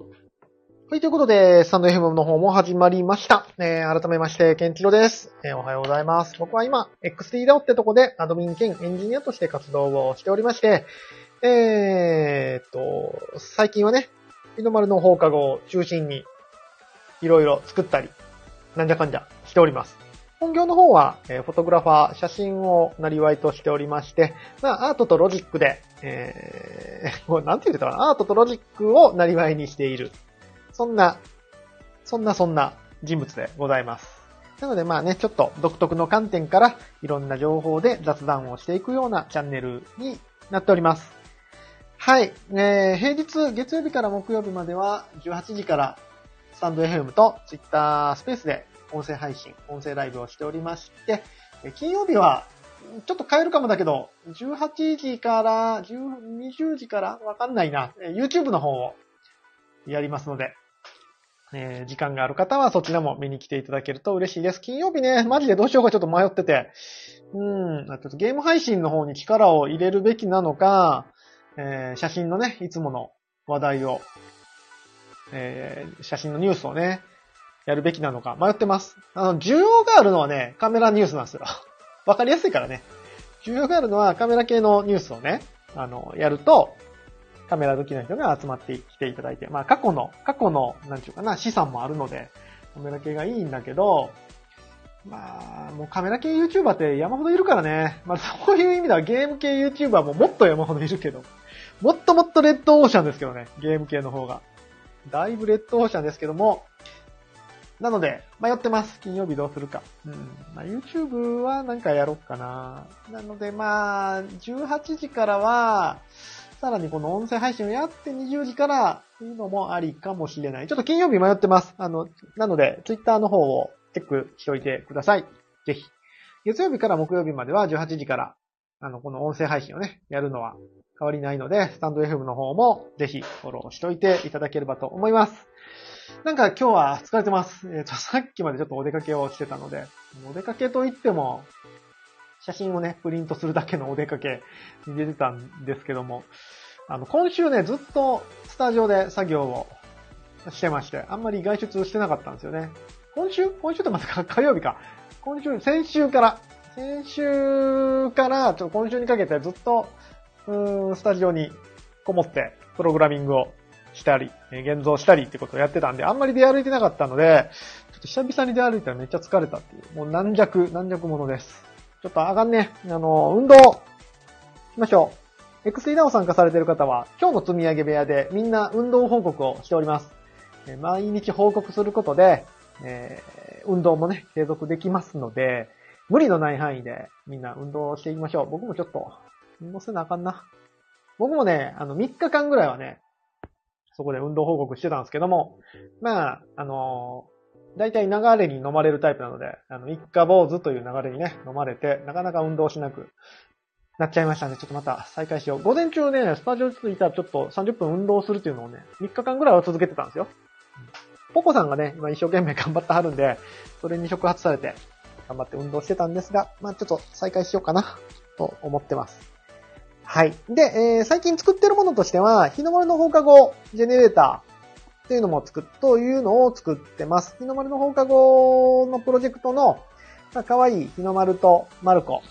はい、ということで、スタンド FM の方も始まりました。えー、改めまして、ケンチロです、えー、おはようございます。僕は今、XT ってとこで admin 兼エンジニアとして活動をしておりまして、えー、っと、最近はね、日の丸の放課後を中心に、いろいろ作ったり、なんじゃかんじゃしております。本業の方は、え、フォトグラファー、写真をなりわいとしておりまして、まあ、アートとロジックで、えー、これなんて言ってたかなアートとロジックをなりわいにしているそんな、そんなそんな人物でございます。なのでまあね、ちょっと独特の観点からいろんな情報で雑談をしていくようなチャンネルになっております。はい。えー、平日、月曜日から木曜日までは18時からスタンド FM と Twitter スペースで音声配信、音声ライブをしておりまして、金曜日はちょっと変えるかもだけど、18時から、20時からわかんないな。YouTube の方をやりますので、えー、時間がある方はそちらも見に来ていただけると嬉しいです。金曜日ね、マジでどうしようかちょっと迷ってて、うん、あとゲーム配信の方に力を入れるべきなのか、えー、写真のね、いつもの話題を、えー、写真のニュースをね、やるべきなのか迷ってます。あの、需要があるのはね、カメラニュースなんですよ。わかりやすいからね。需要があるのはカメラ系のニュースをね、あの、やると、カメラ好きな人が集まってきていただいて、まあ過去の、過去の、なんていうかな、資産もあるので、カメラ系がいいんだけど、まあ、もうカメラ系 YouTuber って山ほどいるからね。まあそういう意味ではゲーム系 YouTuber ももっと山ほどいるけど、もっともっとレッドオーシャンですけどね、ゲーム系の方が。だいぶレッドオーシャンですけども、なので、迷ってます。金曜日どうするか。うん。まあ、YouTube はなんかやろうかな。なので、まあ、18時からは、さらにこの音声配信をやって20時からというのもありかもしれない。ちょっと金曜日迷ってます。あの、なので、Twitter の方をチェックしておいてください。ぜひ。月曜日から木曜日までは18時から、あの、この音声配信をね、やるのは変わりないので、スタンド FM の方もぜひフォローしておいていただければと思います。なんか今日は疲れてます。えっ、ー、と、さっきまでちょっとお出かけをしてたので、お出かけといっても、写真をね、プリントするだけのお出かけに出てたんですけども、あの、今週ね、ずっとスタジオで作業をしてまして、あんまり外出してなかったんですよね。今週今週ってまた 火曜日か。今週、先週から、先週から、ちょっと今週にかけてずっと、うーん、スタジオにこもって、プログラミングをしたり、現像したりってことをやってたんで、あんまり出歩いてなかったので、ちょっと久々に出歩いたらめっちゃ疲れたっていう、もう軟弱、軟弱者です。ちょっとあがんね、あの、運動、しましょう。XE ナオ参加されてる方は、今日の積み上げ部屋でみんな運動報告をしております。毎日報告することで、えー、運動もね、継続できますので、無理のない範囲でみんな運動していきましょう。僕もちょっと、運動せなあかんな。僕もね、あの、3日間ぐらいはね、そこで運動報告してたんですけども、まあ、あのー、大体流れに飲まれるタイプなので、あの、三日坊主という流れにね、飲まれて、なかなか運動しなくなっちゃいましたんで、ちょっとまた再開しよう。午前中ね、スタジオに着いたらちょっと30分運動するっていうのをね、3日間ぐらいは続けてたんですよ。ポコさんがね、今一生懸命頑張ってはるんで、それに触発されて、頑張って運動してたんですが、まあちょっと再開しようかな、と思ってます。はい。で、えー、最近作ってるものとしては、日の丸の放課後ジェネレーターっていうのも作っ、というのを作ってます。日の丸の放課後のプロジェクトの、まあ、可愛い日の丸とマルコ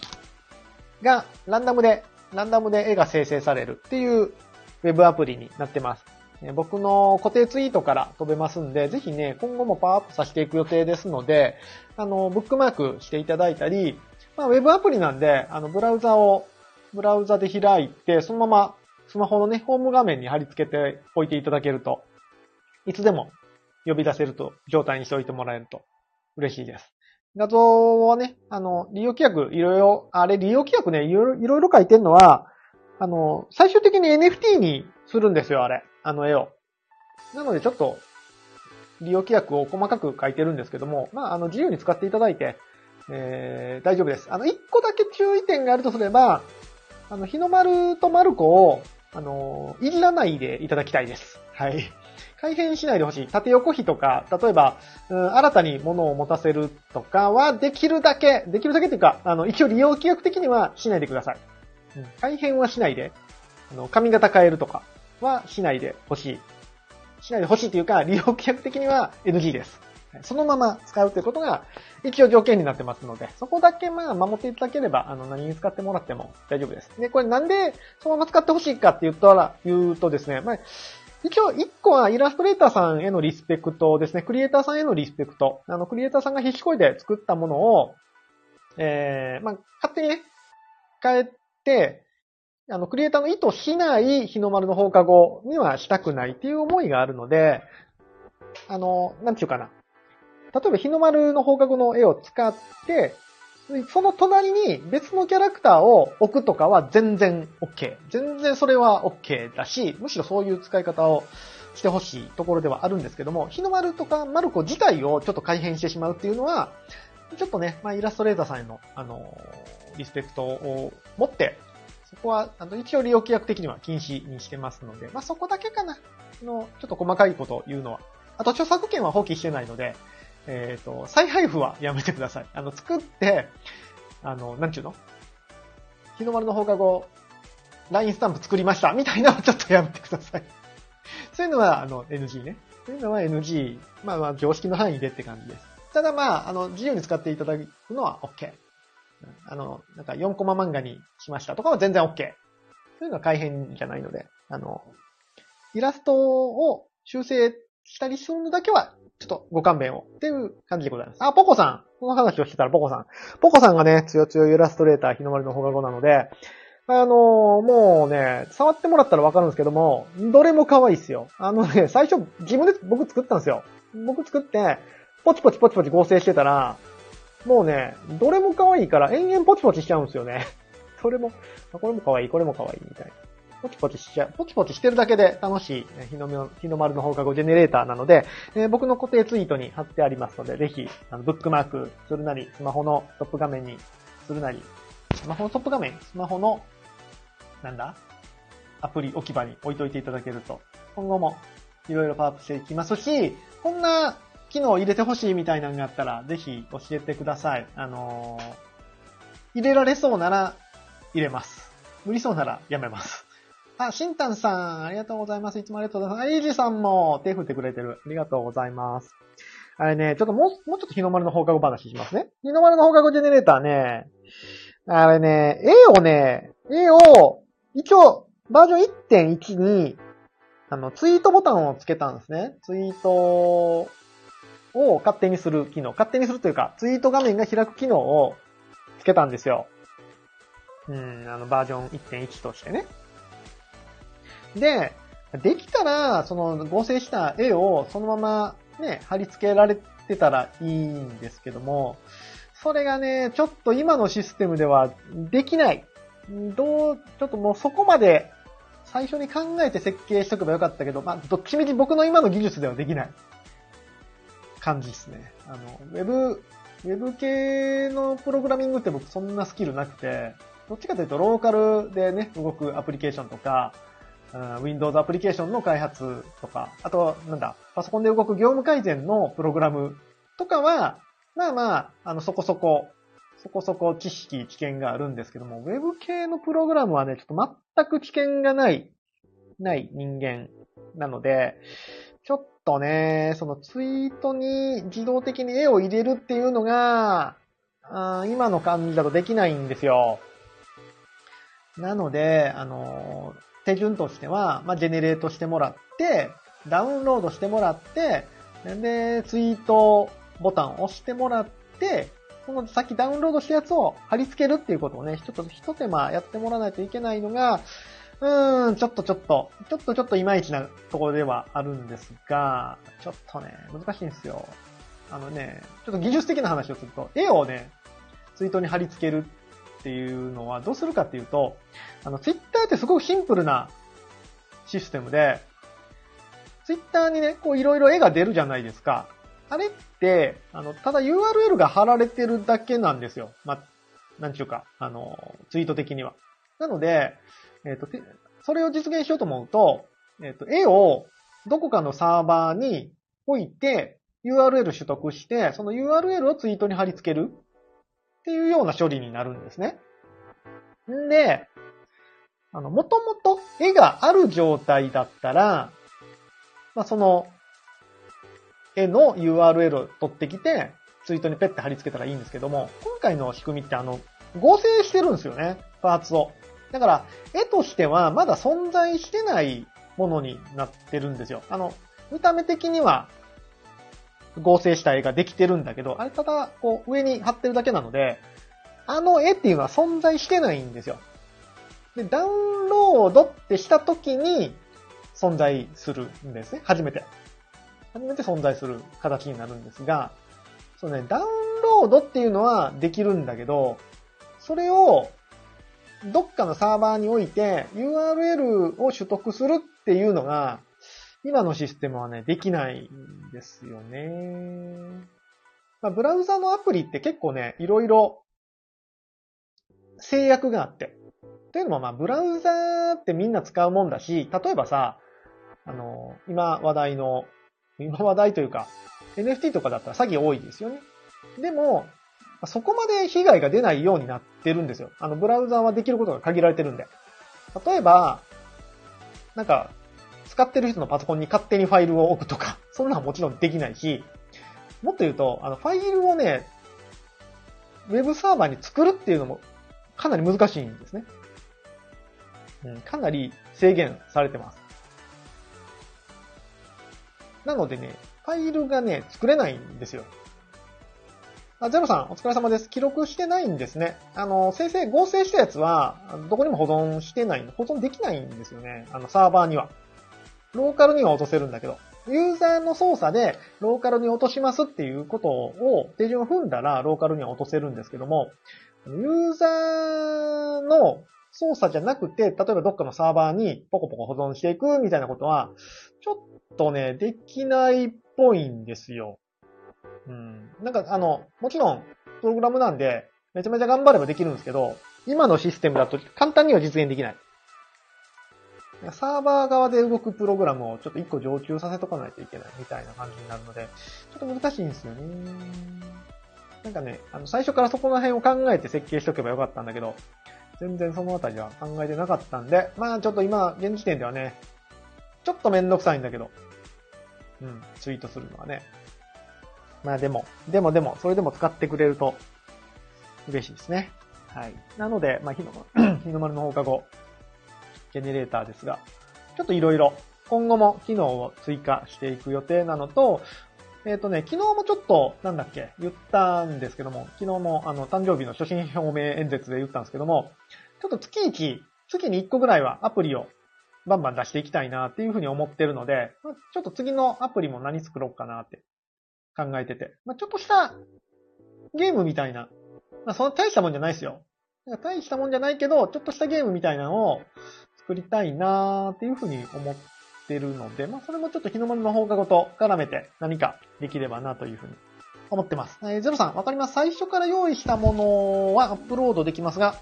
がランダムで、ランダムで絵が生成されるっていうウェブアプリになってます。僕の固定ツイートから飛べますんで、ぜひね、今後もパワーアップさせていく予定ですので、あの、ブックマークしていただいたり、まあ、ウェブアプリなんで、あの、ブラウザをブラウザで開いて、そのままスマホのね、ホーム画面に貼り付けておいていただけると、いつでも呼び出せると、状態にしておいてもらえると嬉しいです。画像はね、あの、利用規約、いろいろ、あれ、利用規約ね、いろいろ、書いてんのは、あの、最終的に NFT にするんですよ、あれ。あの絵を。なので、ちょっと、利用規約を細かく書いてるんですけども、まあ、あの、自由に使っていただいて、えー、大丈夫です。あの、一個だけ注意点があるとすれば、あの、日の丸と丸子を、あの、いじらないでいただきたいです。はい。改変しないでほしい。縦横比とか、例えば、うん、新たに物を持たせるとかは、できるだけ、できるだけっていうか、あの、一応利用規約的にはしないでください。うん、改変はしないで、あの、髪型変えるとかはしないでほしい。しないでほしいというか、利用規約的には NG です。そのまま使うということが一応条件になってますので、そこだけまあ守っていただければ、あの何に使ってもらっても大丈夫です。で、これなんでそのまま使ってほしいかって言ったら、言うとですね、まあ、一応一個はイラストレーターさんへのリスペクトですね。クリエイターさんへのリスペクト。あの、クリエイターさんが必死こいで作ったものを、えー、まあ、勝手にね、変えて、あの、クリエイターの意図しない日の丸の放課後にはしたくないっていう思いがあるので、あの、なんていうかな。例えば日の丸の放課後の絵を使って、その隣に別のキャラクターを置くとかは全然 OK。全然それは OK だし、むしろそういう使い方をしてほしいところではあるんですけども、日の丸とかマルコ自体をちょっと改変してしまうっていうのは、ちょっとね、まあ、イラストレーターさんへの、あの、リスペクトを持って、そこは、あの、一応利用規約的には禁止にしてますので、まあ、そこだけかな。の、ちょっと細かいことを言うのは。あと、著作権は放棄してないので、えっ、と、再配布はやめてください。あの、作って、あの、なんちゅうの？日の丸の放課後、LINE スタンプ作りましたみたいなのをちょっとやめてください。そういうのは、あの、NG ね。そういうのは NG。まあまあ、常識の範囲でって感じです。ただまあ、あの、自由に使っていただくのは OK。あの、なんか4コマ漫画にしましたとかは全然 OK。そういうのは改変じゃないので、あの、イラストを修正したりするのだけは、ちょっとご勘弁をっていう感じでございます。あ、ポコさん。この話をしてたらポコさん。ポコさんがね、つよつよイラストレーター日の丸の放課後なので、あのもうね、触ってもらったらわかるんですけども、どれも可愛いっすよ。あのね、最初自分で僕作ったんですよ。僕作って、ポチポチポチポチ合成してたら、もうね、どれも可愛いから延々ポチポチしちゃうんですよね。それも、これも可愛い、これも可愛いみたいな。ポチポチしちゃう。ポチポチしてるだけで楽しい、日の日の丸の放課後ジェネレーターなので、えー僕の固定ツイートに貼ってありますので、ぜひ、あのブックマークするなり、スマホのトップ画面にするなり、スマホのトップ画面スマホの、なんだアプリ置き場に置いといていただけると、今後もいろいろパワーアップしていきますし、こんな機能を入れてほしいみたいなのがあったら、ぜひ教えてください。あのー入れられそうなら入れます。無理そうならやめます。あ、しんたんさん、ありがとうございます。いつもありがとうございます。あ、いじさんも手振ってくれてる。ありがとうございます。あれね、ちょっともう、もうちょっと日の丸の放課後話しますね。日の丸の放課後ジェネレーターね、あれね、絵をね、絵を、一応、バージョン1.1に、あの、ツイートボタンをつけたんですね。ツイートを勝手にする機能。勝手にするというか、ツイート画面が開く機能をつけたんですよ。うん、あの、バージョン1.1としてね。で、できたら、その合成した絵をそのままね、貼り付けられてたらいいんですけども、それがね、ちょっと今のシステムではできない。どう、ちょっともうそこまで最初に考えて設計しとけばよかったけど、まあ、どっちみち僕の今の技術ではできない感じですね。あの、ウェブ、ウェブ系のプログラミングって僕そんなスキルなくて、どっちかというとローカルでね、動くアプリケーションとか、Windows アプリケーションの開発とか、あと、なんだ、パソコンで動く業務改善のプログラムとかは、まあまあ、あの、そこそこ、そこそこ知識、知見があるんですけども、ウェブ系のプログラムはね、ちょっと全く知見がない、ない人間なので、ちょっとね、そのツイートに自動的に絵を入れるっていうのが、あ今の感じだとできないんですよ。なので、あのー手順としては、まあ、ジェネレートしてもらって、ダウンロードしてもらって、で、ツイートボタンを押してもらって、そのさっきダウンロードしたやつを貼り付けるっていうことをね、ちょっと一手間やってもらわないといけないのが、うーん、ちょっとちょっと、ちょっとちょっといまいちなところではあるんですが、ちょっとね、難しいんですよ。あのね、ちょっと技術的な話をすると、絵をね、ツイートに貼り付けるっていうのはどうするかっていうと、あの、ツイッターってすごくシンプルなシステムで、ツイッターにね、こういろいろ絵が出るじゃないですか。あれって、あの、ただ URL が貼られてるだけなんですよ。まあ、なんちゅうか、あの、ツイート的には。なので、えっ、と、それを実現しようと思うと、えっ、と、絵をどこかのサーバーに置いて、URL 取得して、その URL をツイートに貼り付けるっていうような処理になるんですね。んで、あの、もともと絵がある状態だったら、まあ、その絵の URL を取ってきて、ツイートにペッて貼り付けたらいいんですけども、今回の仕組みってあの、合成してるんですよね、パーツを。だから、絵としてはまだ存在してないものになってるんですよ。あの、見た目的には合成した絵ができてるんだけど、あれただ、こう、上に貼ってるだけなので、あの絵っていうのは存在してないんですよ。で、ダウンロードってした時に存在するんですね。初めて。初めて存在する形になるんですが、そうね、ダウンロードっていうのはできるんだけど、それをどっかのサーバーにおいて URL を取得するっていうのが、今のシステムはね、できないんですよね。まあ、ブラウザのアプリって結構ね、いろいろ制約があって。というのも、まあ、ブラウザーってみんな使うもんだし、例えばさ、あの、今話題の、今話題というか、NFT とかだったら詐欺多いですよね。でも、そこまで被害が出ないようになってるんですよ。あの、ブラウザーはできることが限られてるんで。例えば、なんか、使ってる人のパソコンに勝手にファイルを置くとか、そんなのもちろんできないし、もっと言うと、あの、ファイルをね、ウェブサーバーに作るっていうのもかなり難しいんですね。うん、かなり制限されてます。なのでね、ファイルがね、作れないんですよ。あ、ゼロさん、お疲れ様です。記録してないんですね。あの、生成、合成したやつは、どこにも保存してない、保存できないんですよね。あの、サーバーには。ローカルには落とせるんだけど。ユーザーの操作でローカルに落としますっていうことを手順を踏んだらローカルには落とせるんですけども、ユーザーの操作じゃなくて、例えばどっかのサーバーにポコポコ保存していくみたいなことは、ちょっとね、できないっぽいんですよ。うん。なんか、あの、もちろん、プログラムなんで、めちゃめちゃ頑張ればできるんですけど、今のシステムだと簡単には実現できない。サーバー側で動くプログラムをちょっと一個常駐させとかないといけないみたいな感じになるので、ちょっと難しいんですよね。なんかね、あの、最初からそこの辺を考えて設計しとけばよかったんだけど、全然そのあたりは考えてなかったんで、まあちょっと今、現時点ではね、ちょっとめんどくさいんだけど、うん、ツイートするのはね。まあでも、でもでも、それでも使ってくれると嬉しいですね。はい。なので、まあ日の、日の丸の放課後、ジェネレーターですが、ちょっといろいろ今後も機能を追加していく予定なのと、えっ、ー、とね、昨日もちょっと、なんだっけ、言ったんですけども、昨日もあの、誕生日の初心表明演説で言ったんですけども、ちょっと月1、月に1個ぐらいはアプリをバンバン出していきたいなっていうふうに思ってるので、まあ、ちょっと次のアプリも何作ろうかなって考えてて、まあ、ちょっとしたゲームみたいな、まあ、そんな大したもんじゃないですよ。大したもんじゃないけど、ちょっとしたゲームみたいなのを作りたいなーっていうふうに思ってるので、まあ、それもちょっと日の丸の放課後と絡めて何かできればなというふうに思ってます。えー、ゼロさん、わかります。最初から用意したものはアップロードできますが、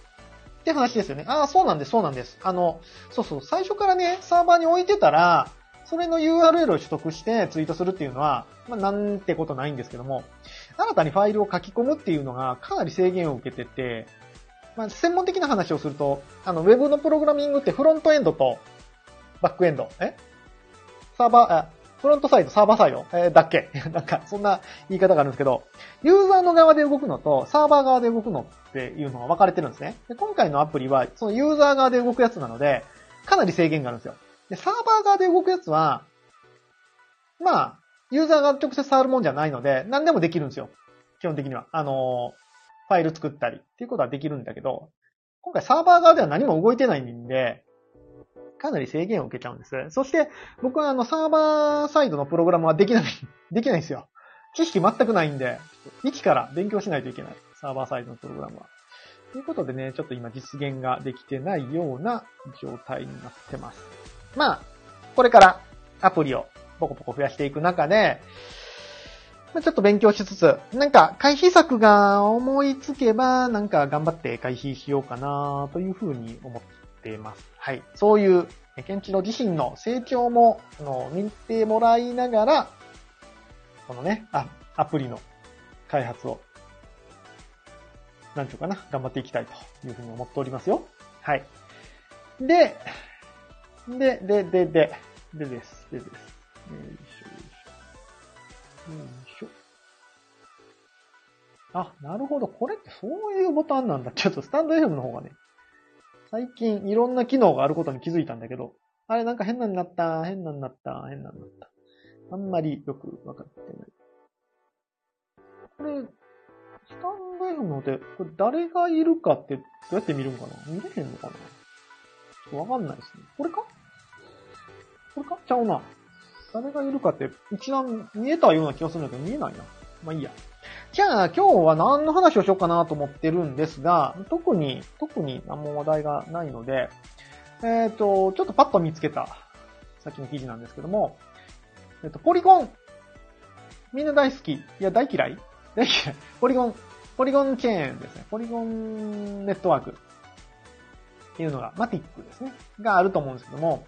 って話ですよね。ああ、そうなんです、そうなんです。あの、そうそう、最初からね、サーバーに置いてたら、それの URL を取得してツイートするっていうのは、まあ、なんてことないんですけども、新たにファイルを書き込むっていうのがかなり制限を受けてて、まあ、専門的な話をすると、あの、ウェブのプログラミングってフロントエンドとバックエンド、え？サーバー、あ、フロントサイド、サーバーサイド、えー、だっけ？なんか、そんな言い方があるんですけど、ユーザーの側で動くのと、サーバー側で動くのっていうのが分かれてるんですね。で今回のアプリは、そのユーザー側で動くやつなので、かなり制限があるんですよ。で、サーバー側で動くやつは、まあ、ユーザーが直接触るもんじゃないので、何でもできるんですよ。基本的には。あのーファイル作ったりっていうことはできるんだけど、今回サーバー側では何も動いてないんで、かなり制限を受けちゃうんです。そして、僕はあのサーバーサイドのプログラムはできない、できないんですよ。知識全くないんで、一から勉強しないといけない。サーバーサイドのプログラムは。ということでね、ちょっと今実現ができてないような状態になってます。まあ、これからアプリをポコポコ増やしていく中で、ちょっと勉強しつつ、なんか回避策が思いつけば、なんか頑張って回避しようかなというふうに思っています。はい。そういう、ケンチロ自身の成長も、あの、見てもらいながら、このね、あ、アプリの開発を、なんていうかな、頑張っていきたいというふうに思っておりますよ。はい。で、で、で、で、で、でです。でです。よいしょ。よいしょ。うんあ、なるほど。これってそういうボタンなんだ。ちょっとスタンド FM の方がね、最近いろんな機能があることに気づいたんだけど、あれなんか変なになった、変なになった、変なになった。あんまりよくわかってない。これ、スタンド FM ので、これ誰がいるかってどうやって見るんかな？見れへんのかな？ちょっとわかんないですね。これか？これか？ちゃうな。誰がいるかって一覧見えたような気がするんだけど見えないな。まあいいや。じゃあ今日は何の話をしようかなと思ってるんですが、特に、特に何も話題がないので、えっ、ー、と、ちょっとパッと見つけた、さっきの記事なんですけども、えっ、ー、と、ポリゴン。みんな大好き。いや、大嫌い大嫌い。ポリゴン、ポリゴンチェーンですね。ポリゴンネットワーク。っていうのが、マティックですね。があると思うんですけども、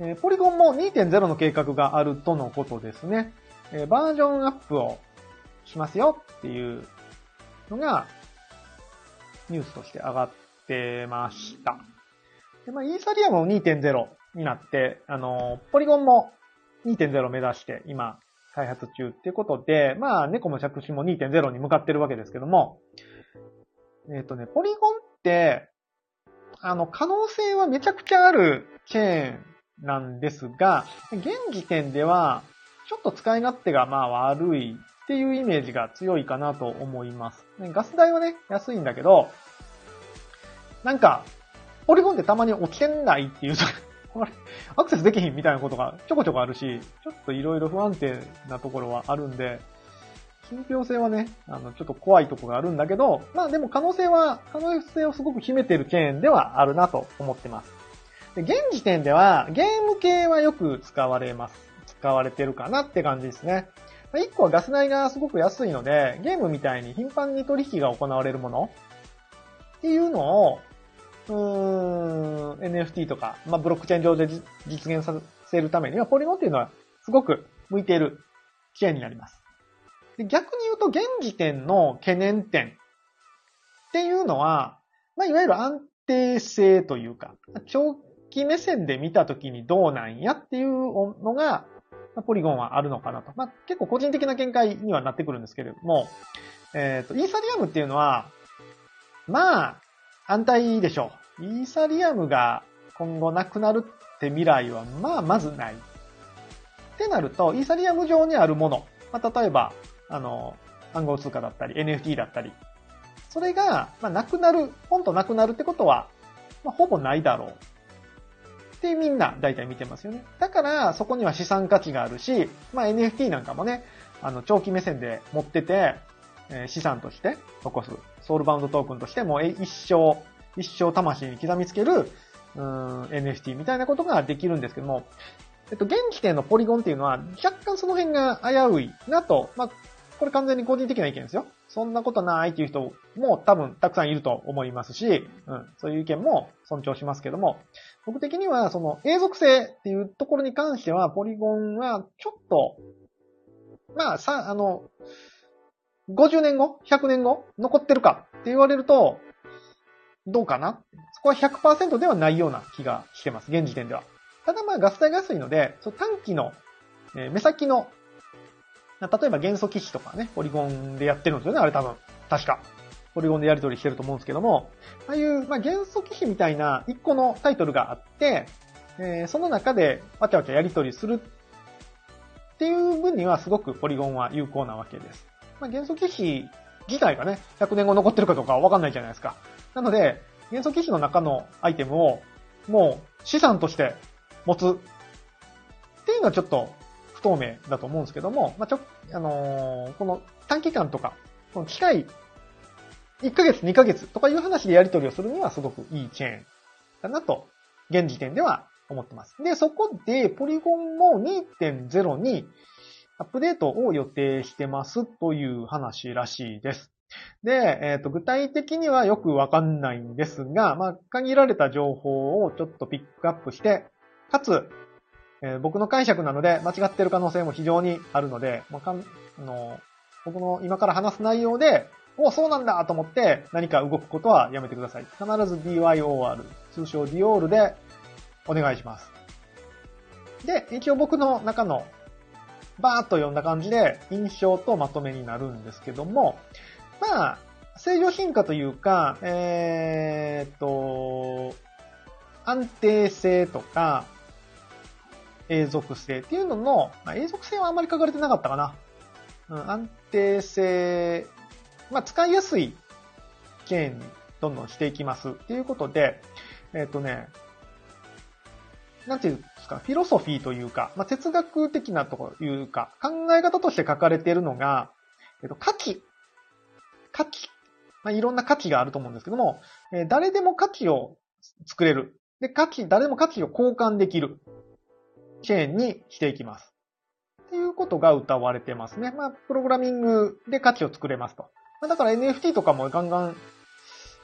えー、ポリゴンも2.0の計画があるとのことですね。えー、バージョンアップをしますよっていうのが、ニュースとして上がってました。で、まあ、イーサリアムも2.0になって、あの、ポリゴンも2.0目指して今、開発中っていうことで、まあ、猫も着信も2.0に向かってるわけですけども、えっ、ー、とね、ポリゴンって、あの、可能性はめちゃくちゃあるチェーンなんですが、現時点では、ちょっと使い勝手がまあ悪いっていうイメージが強いかなと思います。ガス代はね、安いんだけど、なんか、ポリゴンってたまに落ちてないっていう これ、アクセスできひんみたいなことがちょこちょこあるし、ちょっといろいろ不安定なところはあるんで、信憑性はね、あの、ちょっと怖いとこがあるんだけど、まあでも可能性は、可能性をすごく秘めてるチェーンではあるなと思ってます。で現時点では、ゲーム系はよく使われます。使われてるかなって感じですね。一個はガス代がすごく安いので、ゲームみたいに頻繁に取引が行われるものっていうのを、うーん、NFT とか、まあ、ブロックチェーン上で実現させるためには、ポリゴンっていうのはすごく向いているチェーンになります。で逆に言うと、現時点の懸念点っていうのは、まあ、いわゆる安定性というか、長期目線で見たときにどうなんやっていうのが、まあ、ポリゴンはあるのかなと。まあ、結構個人的な見解にはなってくるんですけれども、えっ、ー、と、イーサリアムっていうのは、まあ、安泰でしょう。イーサリアムが今後なくなるって未来は、まあ、まずない。ってなると、イーサリアム上にあるもの、まあ、例えば、あの、暗号通貨だったり、NFT だったり、それが、まあ、なくなる、ポンとなくなるってことは、まあ、ほぼないだろう。ってみんな大体見てますよね。だからそこには資産価値があるし、まあ NFT なんかもね、あの長期目線で持ってて、え、資産として残す。ソウルバウンドトークンとしても一生、一生魂に刻みつける、うん、NFT みたいなことができるんですけども、えっと、現時点のポリゴンっていうのは若干その辺が危ういなと、まあ、これ完全に個人的な意見ですよ。そんなことないっていう人も多分たくさんいると思いますし、うん、そういう意見も尊重しますけども、僕的にはその永続性っていうところに関しては、ポリゴンはちょっと、まあ、さ、あの、50年後 ?100 年後残ってるかって言われると、どうかな？そこは100%ではないような気がしてます。現時点では。ただまあガス代が安いので、その短期の、えー、目先の例えば元素騎士とかね、ポリゴンでやってるんですよね、あれ多分。確か。ポリゴンでやり取りしてると思うんですけども、ああいう、まあ、元素騎士みたいな一個のタイトルがあって、えー、その中でわちゃわちゃやり取りするっていう分にはすごくポリゴンは有効なわけです。まあ、元素騎士自体がね、100年後残ってるかどうかわかんないじゃないですか。なので、元素騎士の中のアイテムをもう資産として持つっていうのはちょっと不透明だと思うんですけども、まあ、ちょ、あのー、この短期間とか、この機械、1ヶ月、2ヶ月とかいう話でやり取りをするにはすごくいいチェーンだなと、現時点では思ってます。で、そこで、ポリゴンも2.0にアップデートを予定してますという話らしいです。で、えっ、ー、と、具体的にはよくわかんないんですが、まあ、限られた情報をちょっとピックアップして、かつ、えー、僕の解釈なので、間違ってる可能性も非常にあるので、まあ、かんあの僕の今から話す内容で、おそうなんだと思って何か動くことはやめてください。必ず DYOR、通称 DOR でお願いします。で、一応僕の中のバーっと読んだ感じで印象とまとめになるんですけども、まあ、正常進化というか、えー、っと、安定性とか、永続性っていうのの、まあ、永続性はあんまり書かれてなかったかな。うん、安定性、まあ、使いやすい件にどんどんしていきますっていうことで、えっ、とね、なんていうんですか、フィロソフィーというか、まあ、哲学的なというか、考え方として書かれているのが、えっ、と、価値。価値。まあ、いろんな価値があると思うんですけども、えー、誰でも価値を作れる。で、価値、誰でも価値を交換できる。チェーンにしていきます。っていうことが歌われてますね。まあ、プログラミングで価値を作れますと。まあ、だから NFT とかもガンガン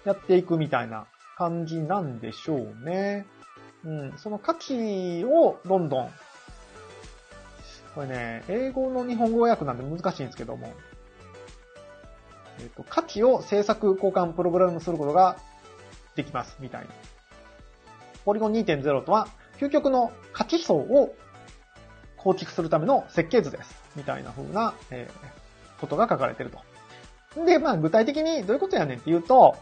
やっていくみたいな感じなんでしょうね。うん、その価値をどんどん、これね、英語の日本語訳なんで難しいんですけども、えっ、ー、と、価値を制作交換プログラムすることができます、みたいな。ポリゴン2.0とは、究極の価値層を構築するための設計図です。みたいな風な、えー、ことが書かれてると。で、まあ具体的にどういうことやねんっていうと、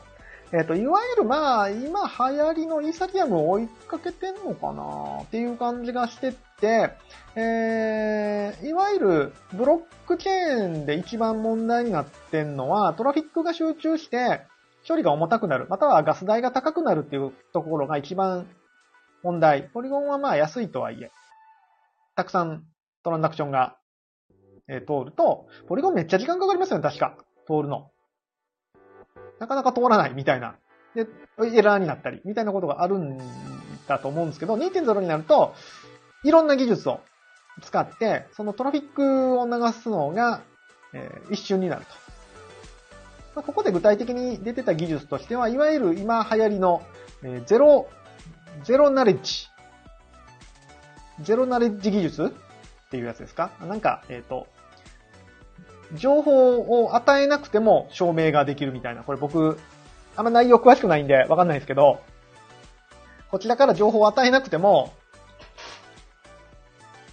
えっ、ー、と、いわゆるまあ、今流行りのイーサリアムを追いかけてんのかなっていう感じがしてって、えー、いわゆるブロックチェーンで一番問題になってんのは、トラフィックが集中して、処理が重たくなる、またはガス代が高くなるっていうところが一番問題。ポリゴンはまあ安いとはいえ、たくさんトランザクションが、え、通ると、ポリゴンめっちゃ時間かかりますよね、確か。通るの。なかなか通らないみたいな。で、エラーになったり、みたいなことがあるんだと思うんですけど、2.0になると、いろんな技術を使って、そのトラフィックを流すのが、えー、一瞬になると。ま、ここで具体的に出てた技術としては、いわゆる今流行りの、えー、ゼロ、ゼロナレッジ。ゼロナレッジ技術？っていうやつですか？なんか、えっ、ー、と、情報を与えなくても証明ができるみたいな。これ僕、あんま内容詳しくないんでわかんないですけど、こちらから情報を与えなくても、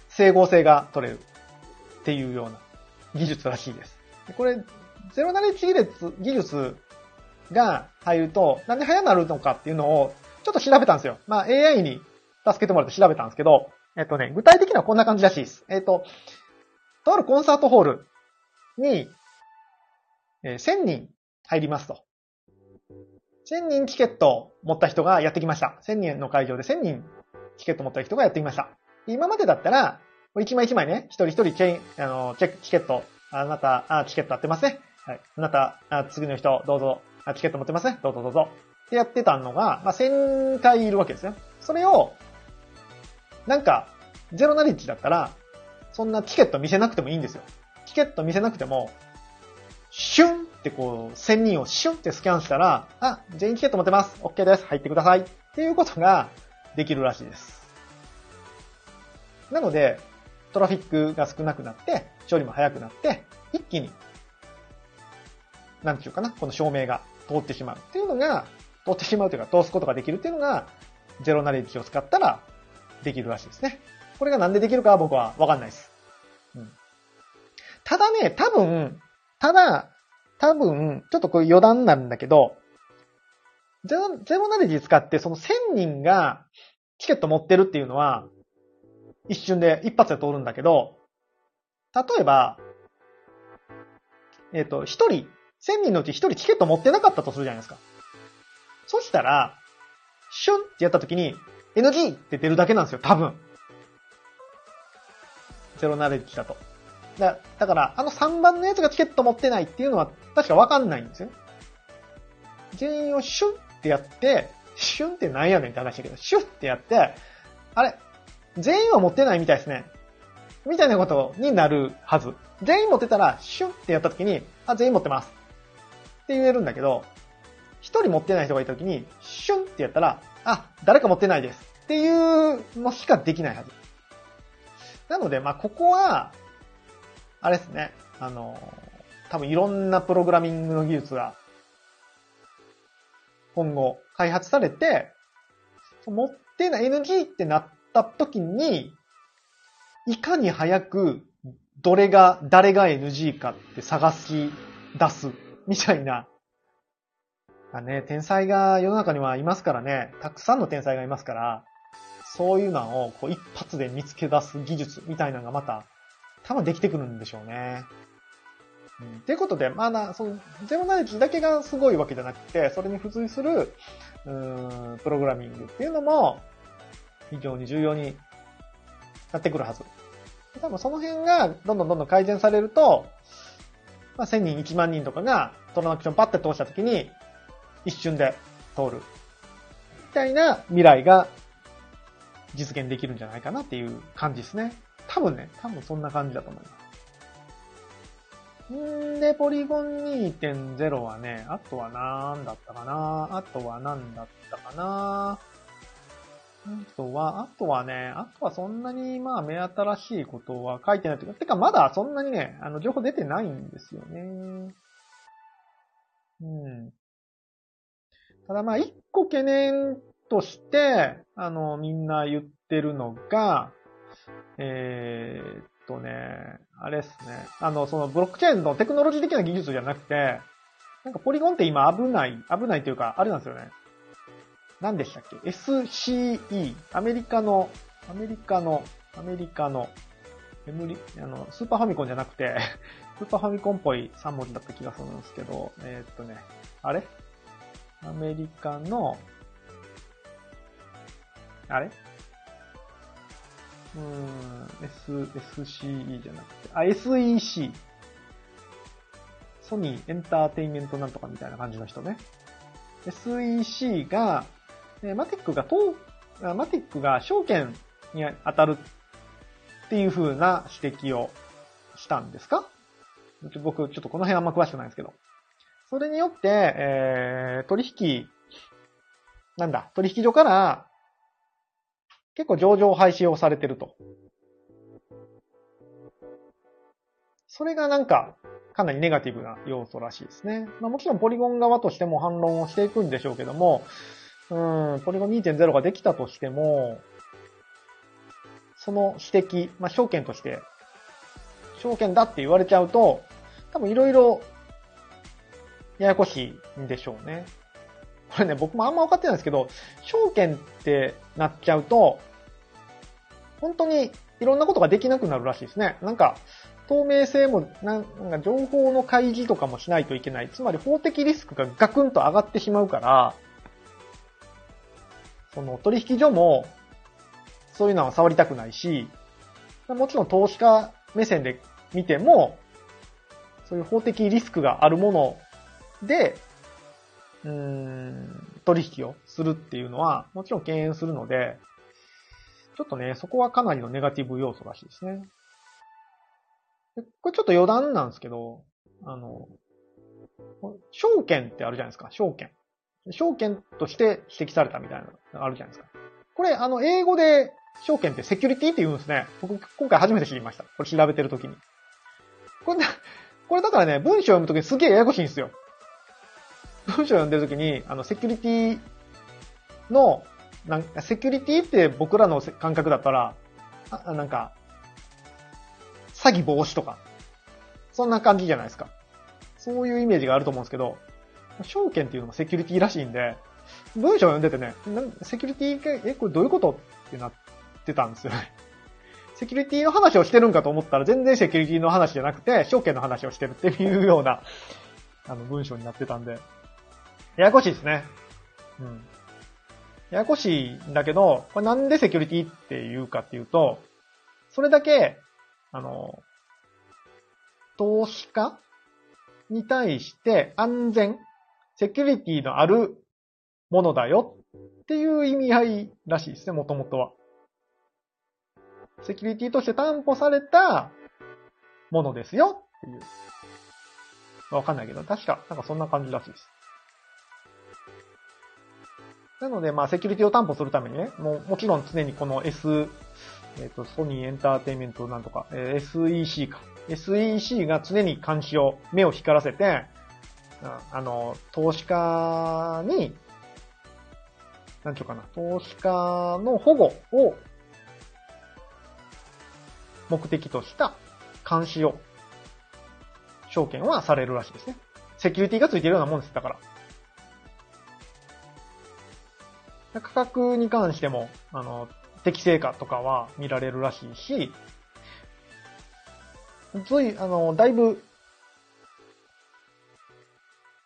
整合性が取れるっていうような技術らしいです。これ、ゼロナレッジ技術が入ると、なんで早なるのかっていうのをちょっと調べたんですよ。まあ AI に助けてもらって調べたんですけど、えっとね、具体的にはこんな感じらしいです。えっと、とあるコンサートホールに、えー、1000人入りますと。1000人チケット持った人がやってきました。1000人の会場で1000人チケット持った人がやってきました。今までだったら、一枚一枚ね、一人一人チェあの、チェ、チケット、あなた、あ、チケット合ってますね。はい。あなた、あ次の人、どうぞ、あ、チケット持ってますね。どうぞどうぞ。ってやってたのが、まあ、1000回いるわけですよ。それを、なんか、ゼロナリッジだったら、そんなチケット見せなくてもいいんですよ。チケット見せなくても、シュンってこう、1000人をシュンってスキャンしたら、あ、全員チケット持ってます。OK です。入ってください。っていうことができるらしいです。なので、トラフィックが少なくなって、処理も早くなって、一気に、なんていうかな、この証明が通ってしまうっていうのが、通ってしまうというか、通すことができるっていうのが、ゼロナレッジを使ったらできるらしいですね。これがなんでできるかは僕はわかんないです。うん。ただね、多分、ただ、多分、ちょっとこれ余談なんだけど、ゼロ、ゼロナレッジ使ってその1000人がチケット持ってるっていうのは、一瞬で、一発で通るんだけど、例えば、えっ、ー、と、一人、1000人のうち一人チケット持ってなかったとするじゃないですか。そしたら、シュンってやった時に、NG って出るだけなんですよ、多分。ゼロナレッジだと。だだから、あの3番のやつがチケット持ってないっていうのは確かわかんないんですよ。全員をシュンってやって、シュンってなんやねんって話だけど、シュンってやって、あれ、全員は持ってないみたいですね。みたいなことになるはず。全員持ってたら、シュンってやった時に、あ、全員持ってます。って言えるんだけど、一人持ってない人がいた時に、シュンってやったら、あ、誰か持ってないです。っていうのしかできないはず。なので、まあ、ここは、あれですね、あの、多分いろんなプログラミングの技術が、今後開発されて、持ってない NG ってなった時に、いかに早くどれが、誰が NG かって探し出す、みたいな。あね、天才が世の中にはいますからね、たくさんの天才がいますから、そういうのをこう一発で見つけ出す技術みたいなのがまた、多分できてくるんでしょうね。うん、ということで、まだ、その、ゼロナレッジだけがすごいわけじゃなくて、それに付随する、うーん、プログラミングっていうのも、非常に重要になってくるはず。多分その辺がどんどんどんどん改善されると、まあ、1000人、1万人とかがトランクションパッて通したときに、一瞬で通る。みたいな未来が実現できるんじゃないかなっていう感じですね。多分ね、多分そんな感じだと思います。んで、ポリゴン2.0はね、あとは何だったかな？あとは何だったかな？あとは、あとはね、あとはそんなにまあ目新しいことは書いてないというか、てかまだそんなにね、あの情報出てないんですよね。うん。ただまあ一個懸念として、あの、みんな言ってるのが、えー、っとね、あれっすね。あの、そのブロックチェーンのテクノロジー的な技術じゃなくて、なんかポリゴンって今危ない、危ないというか、あれなんですよね。何でしたっけ ?SCE。アメリカの、アメリカの、アメリカの、メあの、スーパーファミコンじゃなくて スーパーファミコンっぽい3文字だった気がするんですけど、えー、っとね、あれ？アメリカの、あれ？うーん、S、SCE じゃなくて、あ、SEC。ソニーエンターテインメントなんとかみたいな感じの人ね。SEC が、で、マティックが、マティックが証券に当たるっていう風な指摘をしたんですか？僕、ちょっとこの辺あんま詳しくないんですけど。それによって、えー、取引、なんだ、取引所から結構上場廃止をされてると。それがなんか、かなりネガティブな要素らしいですね。まあもちろんポリゴン側としても反論をしていくんでしょうけども、うん、ポリゴン2.0ができたとしても、その指摘、まあ、証券として、証券だって言われちゃうと、多分いろいろ、ややこしいんでしょうね。これね、僕もあんま分かってないんですけど、証券ってなっちゃうと、本当にいろんなことができなくなるらしいですね。なんか、透明性も、なんか情報の開示とかもしないといけない。つまり法的リスクがガクンと上がってしまうから、その取引所も、そういうのは触りたくないし、もちろん投資家目線で見ても、そういう法的リスクがあるもので、うーん、取引をするっていうのは、もちろん敬遠するので、ちょっとね、そこはかなりのネガティブ要素らしいですね。これちょっと余談なんですけど、あの、証券ってあるじゃないですか、証券。証券として指摘されたみたいなのがあるじゃないですか。これ、あの、英語で証券ってセキュリティって言うんですね。僕、今回初めて知りました。これ調べてるときに。これ、これだからね、文章読むときにすげえややこしいんですよ。文章読んでるときに、あの、セキュリティの、なんか、セキュリティって僕らの感覚だったら、あなんか、詐欺防止とか、そんな感じじゃないですか。そういうイメージがあると思うんですけど、証券っていうのもセキュリティらしいんで、文章を読んでてね、セキュリティが、え、これどういうことってなってたんですよね。セキュリティの話をしてるんかと思ったら全然セキュリティの話じゃなくて、証券の話をしてるっていうような、あの、文章になってたんで、ややこしいですね。うん。ややこしいんだけど、これなんでセキュリティって言うかっていうと、それだけ、あの、投資家に対して安全、セキュリティのあるものだよっていう意味合いらしいですね、もともとは。セキュリティとして担保されたものですよっていう。わかんないけど、確か、なんかそんな感じらしいです。なので、まあ、セキュリティを担保するためにね、もう、もちろん常にこの S、えっ、ー、と、ソニーエンターテイメントなんとか、えー、SEC か。SEC が常に監視を、目を光らせて、あの、投資家に、なんちゅうかな、投資家の保護を目的とした監視を、証券はされるらしいですね。セキュリティがついてるようなもんです。だから。価格に関しても、あの、適正かとかは見られるらしいし、つい、あの、だいぶ、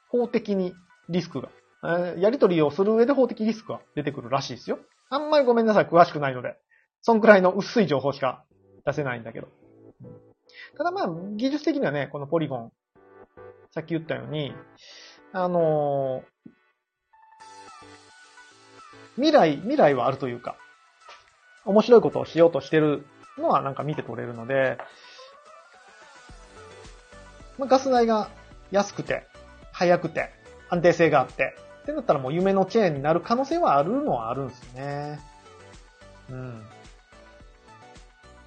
法的にリスクが、えやり取りをする上で法的リスクが出てくるらしいですよ。あんまりごめんなさい、詳しくないので。そんくらいの薄い情報しか出せないんだけど。ただまあ、技術的にはね、このポリゴン、さっき言ったように、あのー未来、未来はあるというか、面白いことをしようとしてるのはなんか見て取れるので、まあ、ガス代が安くて、早くて、安定性があって、ってなったらもう夢のチェーンになる可能性はあるのはあるんですね。うん。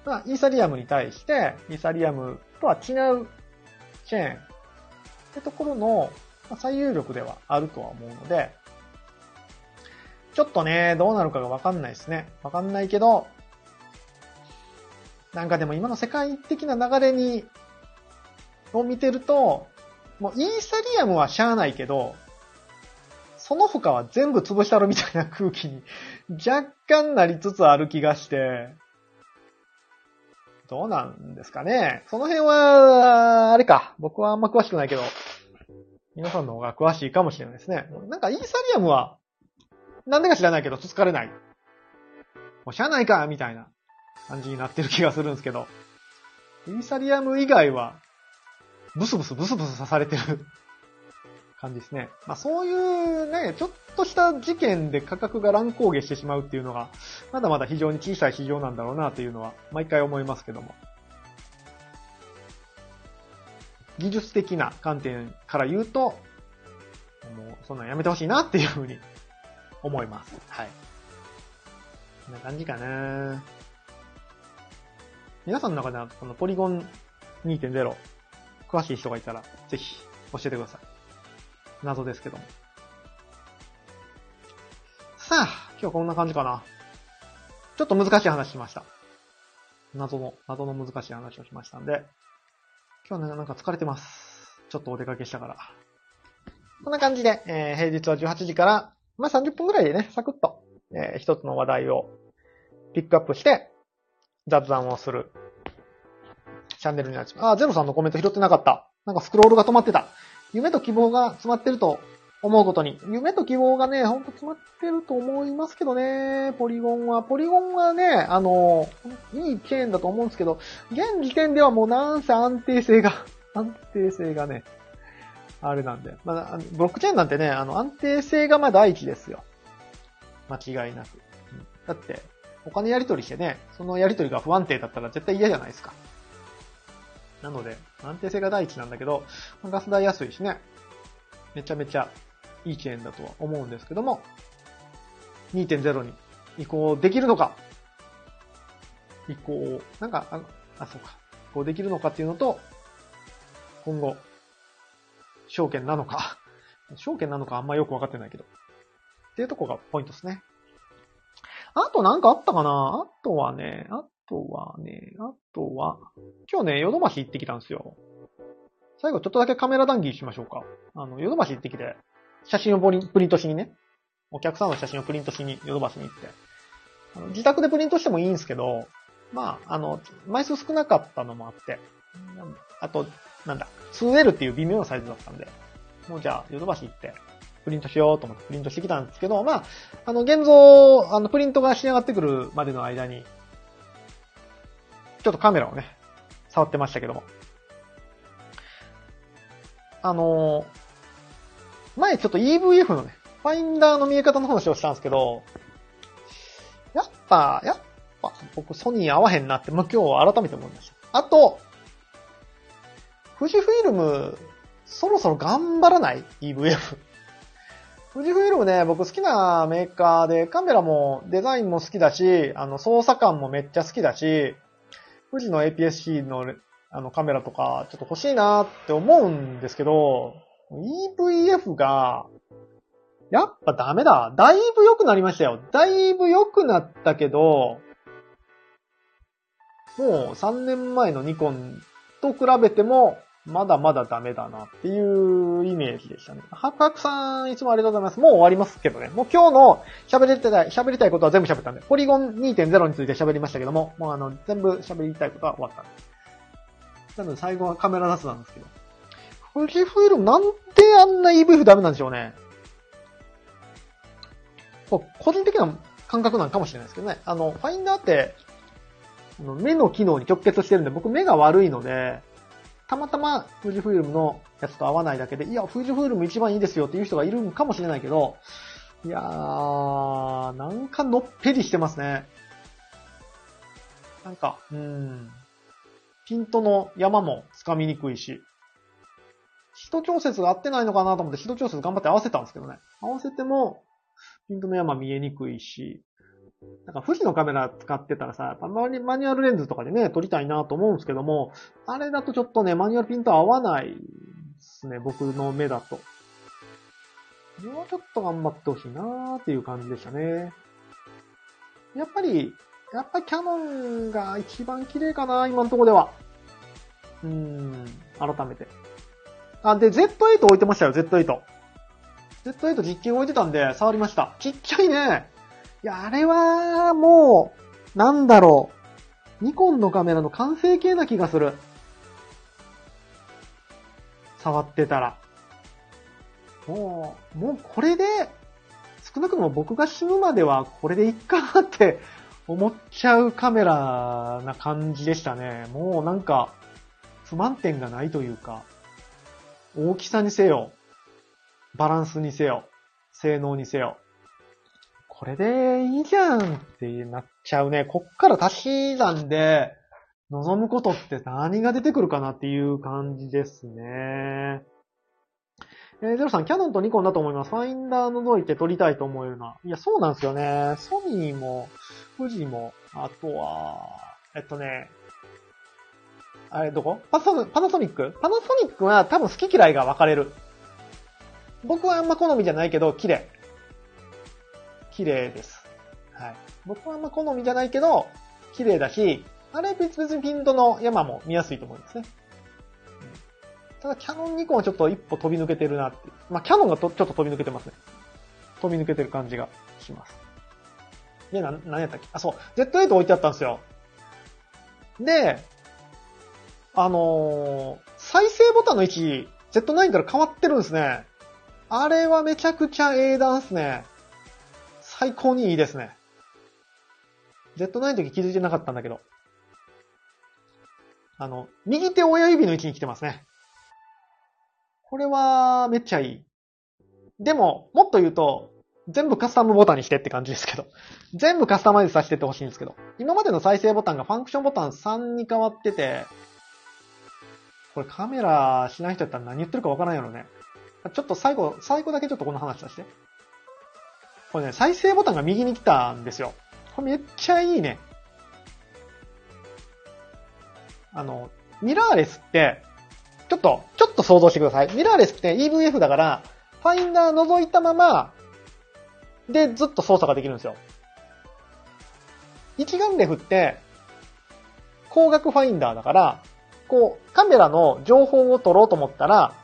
まあ、イーサリアムに対して、イーサリアムとは違うチェーンってところの最有力ではあるとは思うので、ちょっとね、どうなるかがわかんないですね。わかんないけど、なんかでも今の世界的な流れに、を見てると、もうイーサリアムはしゃあないけど、その他は全部潰したろみたいな空気に若干なりつつある気がして、どうなんですかね。その辺は、あれか。僕はあんま詳しくないけど、皆さんの方が詳しいかもしれないですね。なんかイーサリアムは、なんでか知らないけど、つつかれない。もうしゃないかみたいな感じになってる気がするんですけど、イーサリアム以外は、ブスブスブスブス刺されてる感じですね。まあそういうね、ちょっとした事件で価格が乱高下してしまうっていうのが、まだまだ非常に小さい市場なんだろうなというのは、毎回思いますけども。技術的な観点から言うと、もうそんなんやめてほしいなっていうふうに思います。はい。こんな感じかな皆さんの中ではこのポリゴン2.0詳しい人がいたら、ぜひ教えてください。謎ですけども。さあ、今日はこんな感じかな。ちょっと難しい話しました。謎の、謎の難しい話をしましたんで、今日はね、なんか疲れてます。ちょっとお出かけしたから。こんな感じで、えー平日は18時から、まあ、30分くらいでね、サクッと、えー一つの話題をピックアップして、雑談をするチャンネルになります。あ、ゼロさんのコメント拾ってなかった。なんかスクロールが止まってた。夢と希望が詰まってると思うことに。夢と希望がね、ほんと詰まってると思いますけどね、ポリゴンは。ポリゴンはね、あの、いいチェーンだと思うんですけど、現時点ではもうなんせ安定性が、安定性がね、あれなんで。まあ、ブロックチェーンなんてね、あの、安定性がまあ第一ですよ。間違いなく。だって、お金やり取りしてね、そのやり取りが不安定だったら絶対嫌じゃないですか。なので、安定性が第一なんだけど、ガス代安いしね、めちゃめちゃいいチェーンだとは思うんですけども、2.0に移行できるのか移行、なんか、あ、あ、そうか。移行できるのかっていうのと、今後、証券なのか、証券なのかあんまよくわかってないけど、っていうとこがポイントですね。あとなんかあったかな？あとはね、あとはね、あとは、今日ね、ヨドバシ行ってきたんですよ。最後ちょっとだけカメラ談義しましょうか。あの、ヨドバシ行ってきて、写真をプリントしにね、お客さんの写真をプリントしにヨドバシに行って、あの自宅でプリントしてもいいんですけど、まあ、あの、枚数少なかったのもあって、あと、なんだ、2L っていう微妙なサイズだったんで、もうじゃあ、ヨドバシ行って、プリントしようと思ってプリントしてきたんですけど、まあ、あの、現像、あの、プリントが仕上がってくるまでの間に、ちょっとカメラをね、触ってましたけども。あの前ちょっと EVF のね、ファインダーの見え方の話をしたんですけど、やっぱ、やっぱ、僕ソニー合わへんなって、まあ、今日改めて思いました。あと、富士フイルム、そろそろ頑張らない ?EVF。富士フイルムね、僕好きなメーカーで、カメラもデザインも好きだし、あの、操作感もめっちゃ好きだし、富士の APS-C のあのカメラとか、ちょっと欲しいなって思うんですけど、EVF が、やっぱダメだ。だいぶ良くなりましたよ。だいぶ良くなったけど、もう3年前のニコンと比べても、まだまだダメだなっていうイメージでしたね。ハクハクさん、いつもありがとうございます。もう終わりますけどね。もう今日の喋りたい、喋りたいことは全部喋ったんで、ポリゴン2.0について喋りましたけども、もうあの、全部喋りたいことは終わったんで。なので最後はカメラ雑なんですけど。富士フイルムなんであんな EVF ダメなんでしょうね。個人的な感覚なんかもしれないですけどね。あの、ファインダーって、目の機能に直結してるんで、僕目が悪いので、たまたま富士フイルムのやつと合わないだけで、いや、富士フイルム一番いいですよっていう人がいるんかもしれないけど、いやー、なんかのっぺりしてますね。なんか、うん。ピントの山もつかみにくいし、人調節が合ってないのかなと思って人調節頑張って合わせたんですけどね。合わせても、ピントの山見えにくいし、なんか富士のカメラ使ってたらさ、やっぱマニュアルレンズとかでね、撮りたいなと思うんですけども、あれだとちょっとね、マニュアルピント合わないですね、僕の目だと。もうちょっと頑張ってほしいなーっていう感じでしたね。やっぱり、やっぱりキャノンが一番綺麗かな、今のとこでは。うーん、改めて。あ、で、Z8 置いてましたよ、Z8。Z8 実機置いてたんで、触りました。ちっちゃいね。いや、あれは、もう、なんだろう。ニコンのカメラの完成形な気がする。触ってたら。もう、もうこれで、少なくとも僕が死ぬまではこれでいっかなって思っちゃうカメラな感じでしたね。もうなんか、不満点がないというか、大きさにせよ、バランスにせよ、性能にせよ。これでいいじゃんってなっちゃうね。こっから足し算で望むことって何が出てくるかなっていう感じですね。えー、ゼロさん、キャノンとニコンだと思います。ファインダー覗いて撮りたいと思えるな。いや、そうなんですよね。ソニーも、富士も、あとは、えっとね、あれ、どこ？パソパナソニック？パナソニックは多分好き嫌いが分かれる。僕はあんま好みじゃないけど、綺麗。綺麗です。はい。僕はあんま好みじゃないけど、綺麗だし、あれ別々にピントの山も見やすいと思うんですね。ただ、キャノンニコンはちょっと一歩飛び抜けてるなって。まあ、キャノンがとちょっと飛び抜けてますね。飛び抜けてる感じがします。で、な、何やったっけ？あ、そう。Z8 置いてあったんですよ。で、あのー、再生ボタンの位置、Z9 から変わってるんですね。あれはめちゃくちゃ英断っすね。最高にいいですね。Z9 の時気づいてなかったんだけど。あの、右手親指の位置に来てますね。これは、めっちゃいい。でも、もっと言うと、全部カスタムボタンにしてって感じですけど。全部カスタマイズさせてってほしいんですけど。今までの再生ボタンがファンクションボタン3に変わってて、これカメラしない人だったら何言ってるかわからないよね。ちょっと最後、最後だけちょっとこの話させて。これね、再生ボタンが右に来たんですよ。これめっちゃいいね。あの、ミラーレスって、ちょっと、ちょっと想像してください。ミラーレスって EVF だから、ファインダー覗いたまま、で、ずっと操作ができるんですよ。一眼レフって、光学ファインダーだから、こう、カメラの情報を撮ろうと思ったら、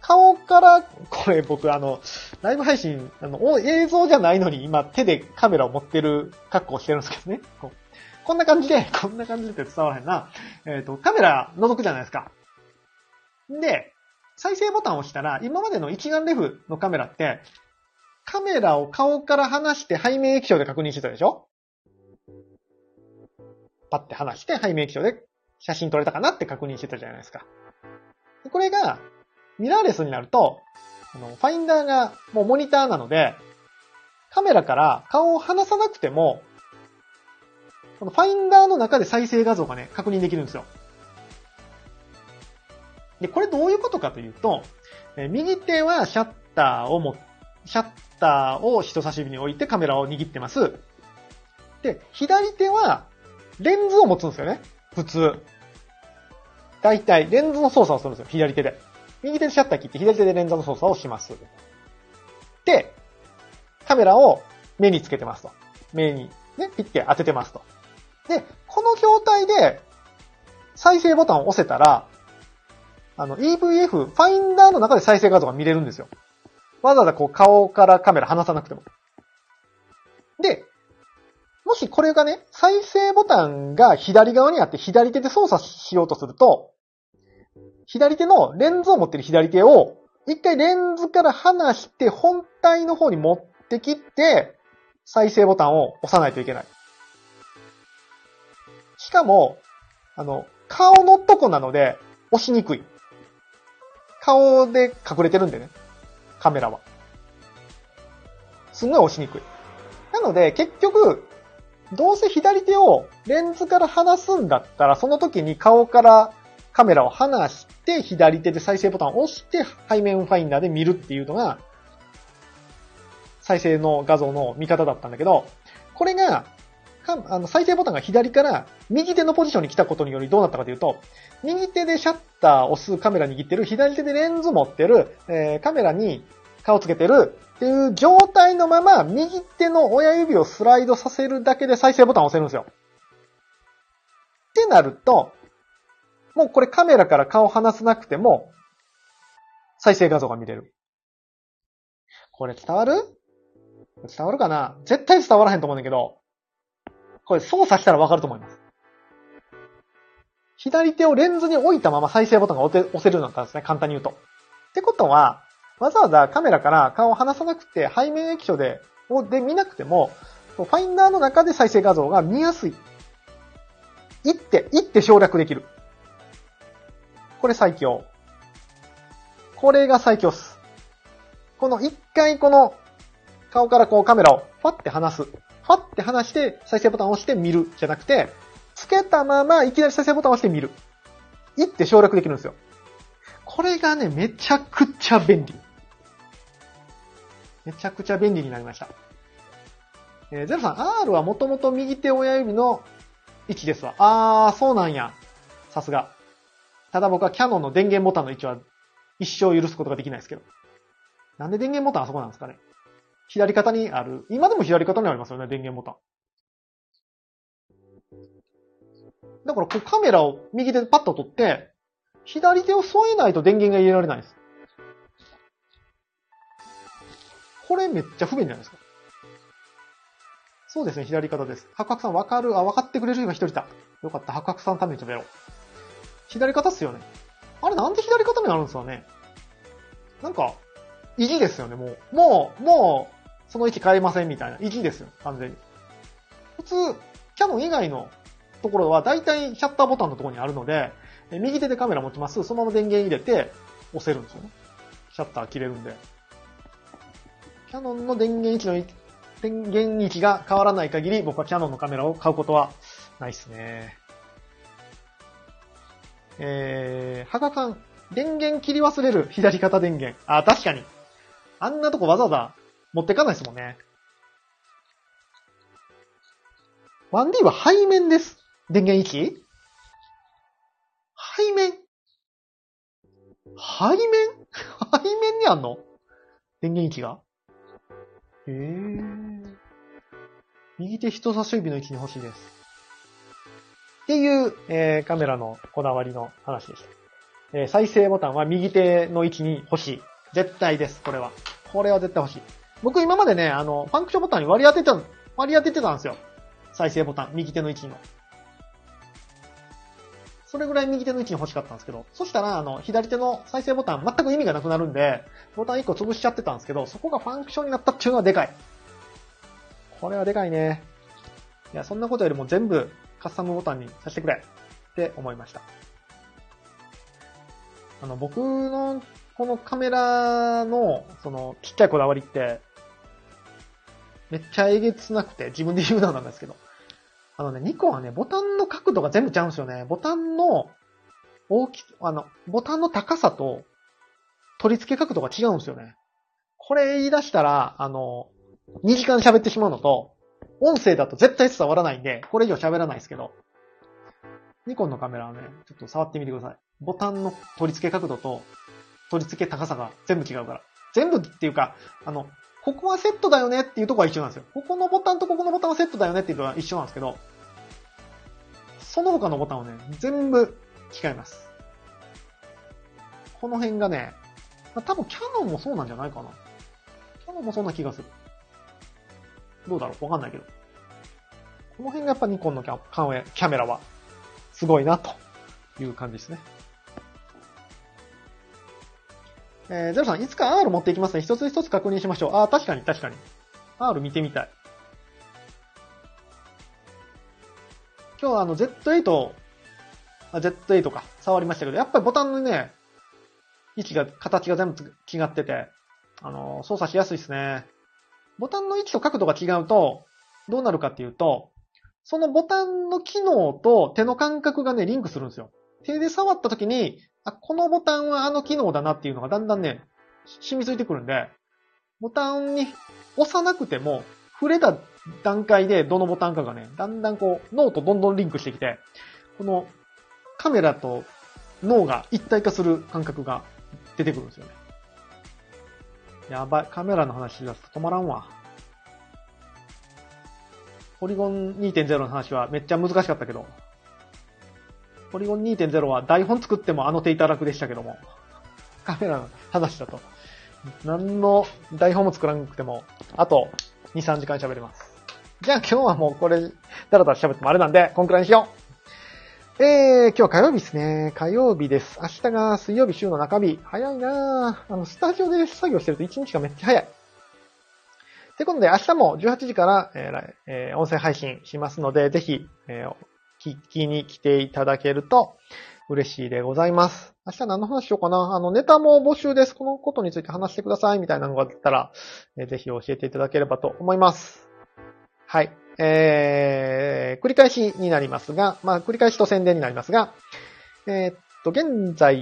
顔から、これ僕あの、ライブ配信、あの、映像じゃないのに今手でカメラを持ってる格好をしてるんですけどね。ここんな感じで、こんな感じでって伝わらへんな。えっ、と、カメラ覗くじゃないですか。で、再生ボタンを押したら、今までの一眼レフのカメラって、カメラを顔から離して背面液晶で確認してたでしょ？パッて離して背面液晶で写真撮れたかなって確認してたじゃないですか。これが、ミラーレスになると、あの、ファインダーがもうモニターなので、カメラから顔を離さなくても、このファインダーの中で再生画像がね、確認できるんですよ。で、これどういうことかというと、え右手はシャッターをも、シャッターを人差し指に置いてカメラを握ってます。で、左手はレンズを持つんですよね。普通。大体、レンズの操作をするんですよ。左手で。右手でシャッター切って左手でレンズの操作をします。で、カメラを目につけてますと。目にね、ピッて当ててますと。で、この状態で、再生ボタンを押せたら、あの EVF、ファインダーの中で再生画像が見れるんですよ。わざわざこう顔からカメラ離さなくても。で、もしこれがね、再生ボタンが左側にあって左手で操作しようとすると、左手のレンズを持ってる左手を、一回レンズから離して本体の方に持ってきて、再生ボタンを押さないといけない。しかも、あの、顔のとこなので押しにくい。顔で隠れてるんでね。カメラは。すんごい押しにくい。なので、結局、どうせ左手をレンズから離すんだったら、その時に顔からカメラを離して、左手で再生ボタンを押して、背面ファインダーで見るっていうのが、再生の画像の見方だったんだけど、これが、あの再生ボタンが左から右手のポジションに来たことによりどうなったかというと、右手でシャッターを押すカメラ握ってる、左手でレンズ持ってる、えー、カメラに顔つけてるっていう状態のまま、右手の親指をスライドさせるだけで再生ボタンを押せるんですよ。ってなると、もうこれカメラから顔離さなくても、再生画像が見れる。これ伝わる？伝わるかな？絶対伝わらへんと思うんだけど、これ操作したらわかると思います。左手をレンズに置いたまま再生ボタンが押せるようになったんですね。簡単に言うと。ってことは、わざわざカメラから顔を離さなくて、背面液晶で、で見なくても、ファインダーの中で再生画像が見やすい。一手、一手省略できる。これ最強。これが最強っす。この一回この顔からこうカメラをファって離す。ファって離して再生ボタンを押して見るじゃなくて、つけたままいきなり再生ボタンを押して見る。一手省略できるんですよ。これがね、めちゃくちゃ便利。めちゃくちゃ便利になりました。えー、ゼロさん、R はもともと右手親指の位置ですわ。あー、そうなんや。さすが。ただ僕はキャノンの電源ボタンの位置は一生許すことができないですけど。なんで電源ボタンあそこなんですかね左肩にある。今でも左肩にありますよね、電源ボタン。だからこうカメラを右手でパッと取って、左手を添えないと電源が入れられないんです。これめっちゃ不便じゃないですか。そうですね、左肩です。八角さんわかる？あ、わかってくれる？人が一人いた。よかった、八角さんためにちょっとやろ。左肩っすよね。あれなんで左肩になるんですかねなんか、意地ですよね、もう。もう、もう、その位置変えませんみたいな。意地ですよ、完全に。普通、キャノン以外のところは大体シャッターボタンのところにあるので、右手でカメラ持ちます。そのまま電源入れて押せるんですよね。シャッター切れるんで。キャノンの電源位置の、電源位置が変わらない限り僕はキャノンのカメラを買うことはないっすね。えー、はがかん、電源切り忘れる左肩電源。あ、確かに。あんなとこわざわざ持ってかないですもんね。1D は背面です。電源位置？背面？背面？背面にあんの？電源位置が？へえ。右手人差し指の位置に欲しいです。っていう、えー、カメラのこだわりの話でした。えー、再生ボタンは右手の位置に欲しい。絶対です、これは。これは絶対欲しい。僕今までね、あの、ファンクションボタンに割り当てた、割り当ててたんですよ。再生ボタン、右手の位置の。それぐらい右手の位置に欲しかったんですけど、そしたら、あの、左手の再生ボタン全く意味がなくなるんで、ボタン1個潰しちゃってたんですけど、そこがファンクションになったっていうのはでかい。これはでかいね。いや、そんなことよりも全部カスタムボタンにさせてくれって思いました。あの、僕のこのカメラの、その、ちっちゃいこだわりって、めっちゃえげつなくて、自分で言うのなんですけど。あのね、ニコはね、ボタンの角度が全部ちゃうんですよね。ボタンの大き、あの、ボタンの高さと取り付け角度が違うんですよね。これ言い出したら、あの、2時間喋ってしまうのと、音声だと絶対伝わらないんで、これ以上喋らないですけど、ニコンのカメラはね、ちょっと触ってみてください。ボタンの取り付け角度と取り付け高さが全部違うから。全部っていうか、あの、ここはセットだよねっていうとこは一緒なんですよ。ここのボタンとここのボタンはセットだよねっていうのは一緒なんですけど、その他のボタンはね、全部違います。この辺がね、多分キャノンもそうなんじゃないかな。キャノンもそんな気がする。どうだろう？わかんないけど。この辺がやっぱニコンのキャカメキャメラはすごいなという感じですね。えー、ゼロさん、いつか R 持っていきますね。一つ一つ確認しましょう。ああ、確かに確かに。R 見てみたい。今日はあの Z8、あ Z8 か、触りましたけど、やっぱりボタンのね、位置が、形が全部違ってて、あの、操作しやすいですね。ボタンの位置と角度が違うと、どうなるかっていうと、そのボタンの機能と手の感覚がね、リンクするんですよ。手で触った時に、あ、このボタンはあの機能だなっていうのがだんだんね、染みついてくるんで、ボタンに押さなくても、触れた段階でどのボタンかがね、だんだんこう、脳とどんどんリンクしてきて、このカメラと脳が一体化する感覚が出てくるんですよね。やばい。カメラの話し出すと止まらんわ。ポリゴン2.0の話はめっちゃ難しかったけど、ポリゴン2.0は台本作ってもあの手いただくでしたけども、カメラの話だと、何の台本も作らなくても、あと2、3時間喋れます。じゃあ今日はもうこれ、だらだら喋ってもあれなんで、こんくらいにしよう。えー、今日は火曜日ですね。火曜日です。明日が水曜日週の中日。早いなぁ。あの、スタジオで作業してると1日がめっちゃ早い。ということで、明日も18時から、えーえー音声配信しますので、ぜひ、えー聞きに来ていただけると嬉しいでございます。明日何の話しようかなあの、ネタも募集です。このことについて話してくださいみたいなのがあったら、えーぜひ教えていただければと思います。はい。えー、繰り返しになりますが、まあ、繰り返しと宣伝になりますが、えーっと、現在、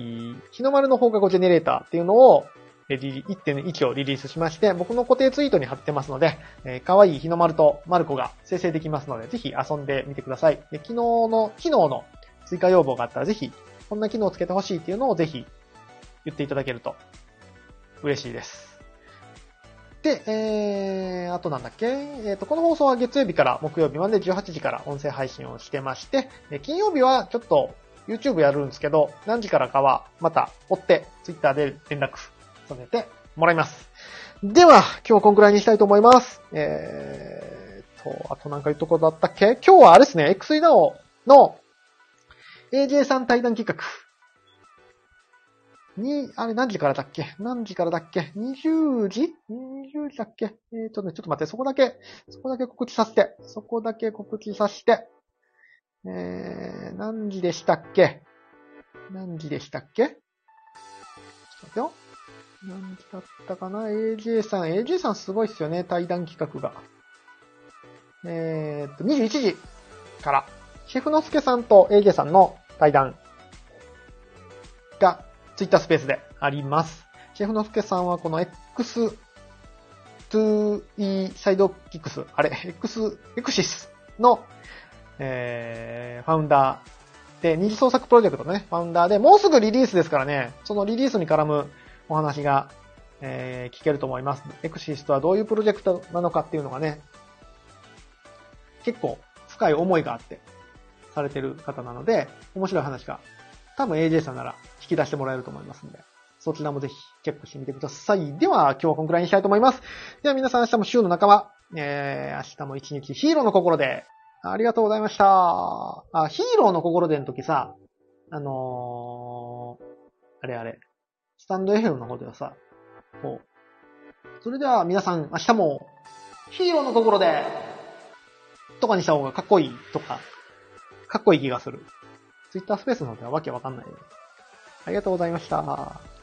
日の丸の放課後ジェネレーターっていうのを、え1.1をリリースしまして、僕の固定ツイートに貼ってますので、えー、可愛い日の丸とマルコが生成できますので、ぜひ遊んでみてください。で昨日の、機能の追加要望があったら、ぜひ、こんな機能をつけてほしいっていうのをぜひ言っていただけると嬉しいです。で、えー、あとなんだっけ？えっ、と、この放送は月曜日から木曜日まで18時から音声配信をしてまして、金曜日はちょっと YouTube やるんですけど、何時からかはまた追って Twitter で連絡させてもらいます。では、今日こんくらいにしたいと思います。えーと、あとなんか言うとこだったっけ？今日はあれですね、XEDAO の AJ さん対談企画。に、あれ何時からだっけ？何時からだっけ ?20 時 ?20 時だっけ？えーとね、ちょっと待って、そこだけ、そこだけ告知させて、そこだけ告知させて、えー、何時でしたっけ？何時でしたっけ？ちょっと待ってよ。何時だったかな ?AJ さん、AJ さんすごいっすよね、対談企画が。えーと、21時から、シェフのすけさんと AJ さんの対談が、ツイッタースペースであります。シェフのすけさんはこの X2E サイドキックス、あれ、X、エクシスの、えー、ファウンダーで、二次創作プロジェクトのね、ファウンダーで、もうすぐリリースですからね、そのリリースに絡むお話が、えー聞けると思います。エクシスとはどういうプロジェクトなのかっていうのがね、結構深い思いがあって、されてる方なので、面白い話が、多分 AJ さんなら引き出してもらえると思いますんで、そちらもぜひチェックしてみてください。では、今日はこんくらいにしたいと思います。では皆さん明日も週の仲間、えー、明日も一日ヒーローの心で、ありがとうございました。あ、ヒーローの心での時さ、あのー、あれあれ、スタンド FM の方ではさ、こう、それでは皆さん明日もヒーローの心で、とかにした方がかっこいいとか、かっこいい気がする。ツイッタースペースの方ではわけわかんない。ありがとうございました。